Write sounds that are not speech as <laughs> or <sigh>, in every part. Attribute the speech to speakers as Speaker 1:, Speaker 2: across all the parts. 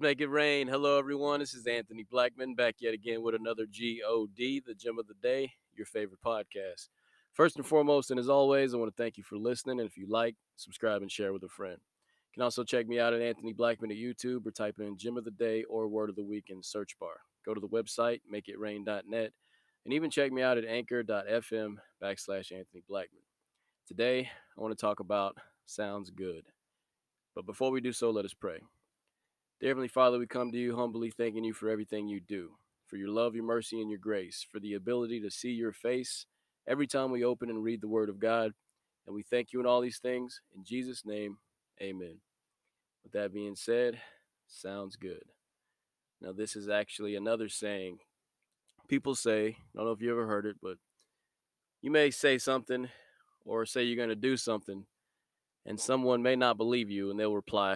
Speaker 1: make it rain. Hello, everyone. This is Anthony Blackman back yet again with another GOD, the gem of the day, your favorite podcast. First and foremost, and as always, I want to thank you for listening. And if you like, subscribe and share with a friend. You can also check me out at Anthony Blackman at YouTube or type in Gem of the Day or Word of the Week in the search bar. Go to the website, makeitrain.net, and even check me out at anchor.fm backslash Anthony Blackman. Today, I want to talk about sounds good. But before we do so, let us pray. Dear Heavenly Father, we come to you humbly thanking you for everything you do, for your love, your mercy, and your grace, for the ability to see your face every time we open and read the Word of God. And we thank you in all these things. In Jesus' name, amen. With that being said, sounds good. Now, this is actually another saying. People say, I don't know if you ever heard it, but you may say something or say you're going to do something, and someone may not believe you, and they'll reply,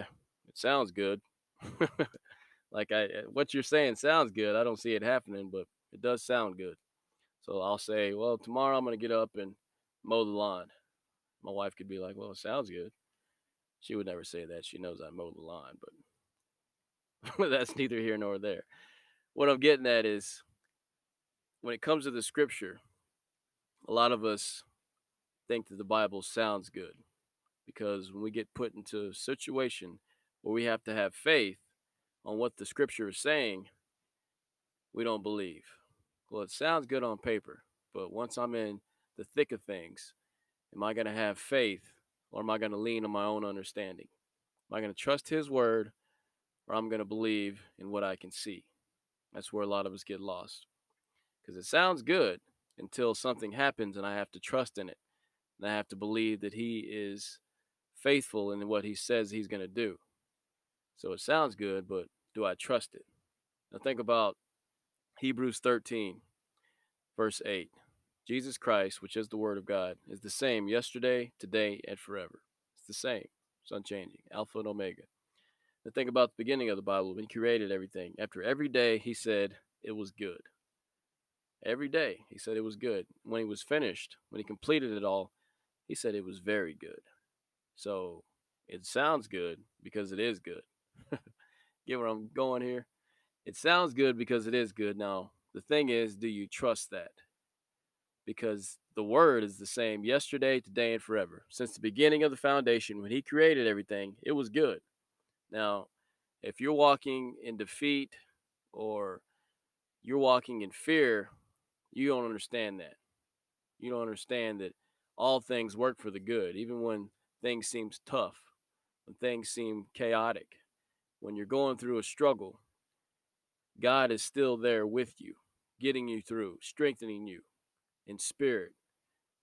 Speaker 1: It sounds good. <laughs> like I, eh, what you're saying sounds good. I don't see it happening, but it does sound good. So I'll say, well, tomorrow I'm going to get up and mow the lawn. My wife could be like, well, it sounds good. She would never say that. She knows I mow the lawn, <laughs> but that's neither here nor there. What I'm getting at is when it comes to the scripture, a lot of us think that the Bible sounds good because when we get put into a situation where we have to have faith on what the scripture is saying, we don't believe. Well, it sounds good on paper, but once I'm in the thick of things, am I going to have faith or am I going to lean on my own understanding? Am I going to trust his word or I'm going to believe in what I can see? That's where a lot of us get lost. Because it sounds good until something happens and I have to trust in it. And I have to believe that he is faithful in what he says he's going to do. So it sounds good, but do I trust it? Now think about Hebrews 13, verse 8. Jesus Christ, which is the Word of God, is the same yesterday, today, and forever. It's the same. It's unchanging. Alpha and Omega. Now think about the beginning of the Bible when he created everything. After every day, he said it was good. Every day, he said it was good. When he was finished, when he completed it all, he said it was very good. So it sounds good because it is good. <laughs> Get where I'm going here? It sounds good because it is good. Now, the thing is, do you trust that? Because the word is the same yesterday, today, and forever. Since the beginning of the foundation, when he created everything, it was good. Now, if you're walking in defeat or you're walking in fear, you don't understand that. You don't understand that all things work for the good, even when things seem tough, when things seem chaotic, when you're going through a struggle God is still there with you, getting you through, strengthening you in spirit,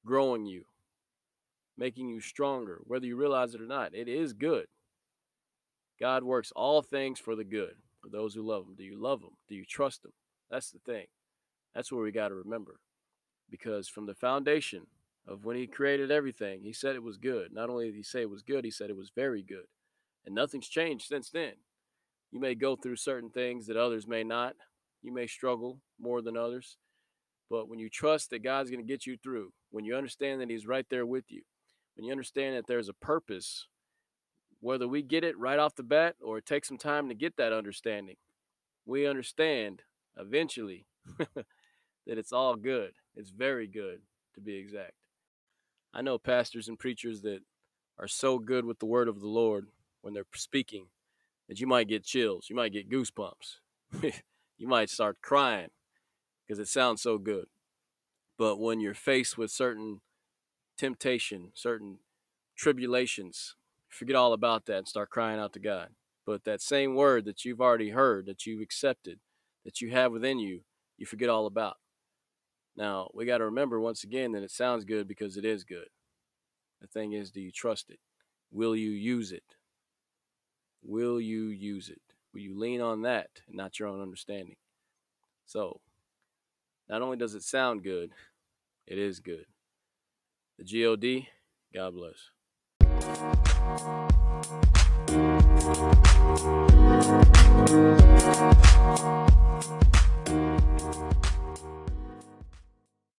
Speaker 1: growing you, making you stronger, whether you realize it or not. It is good. God works all things for the good for those who love Him. Do you love Him? Do you trust Him? That's the thing. That's where we got to remember. Because from the foundation of when He created everything, He said it was good. Not only did He say it was good, He said it was very good. And nothing's changed since then. You may go through certain things that others may not. You may struggle more than others. But when you trust that God's going to get you through, when you understand that He's right there with you, when you understand that there's a purpose, whether we get it right off the bat or it takes some time to get that understanding, we understand eventually <laughs> that it's all good. It's very good, to be exact. I know pastors and preachers that are so good with the word of the Lord when they're speaking that you might get chills, you might get goosebumps, <laughs> you might start crying because it sounds so good. But when you're faced with certain temptation, certain tribulations, forget all about that and start crying out to God. But that same word that you've already heard, that you've accepted, that you have within you, you forget all about. Now, we got to remember once again that it sounds good because it is good. The thing is, do you trust it? Will you use it? Will you use it? Will you lean on that and not your own understanding? So, not only does it sound good, it is good. The GOD, God bless.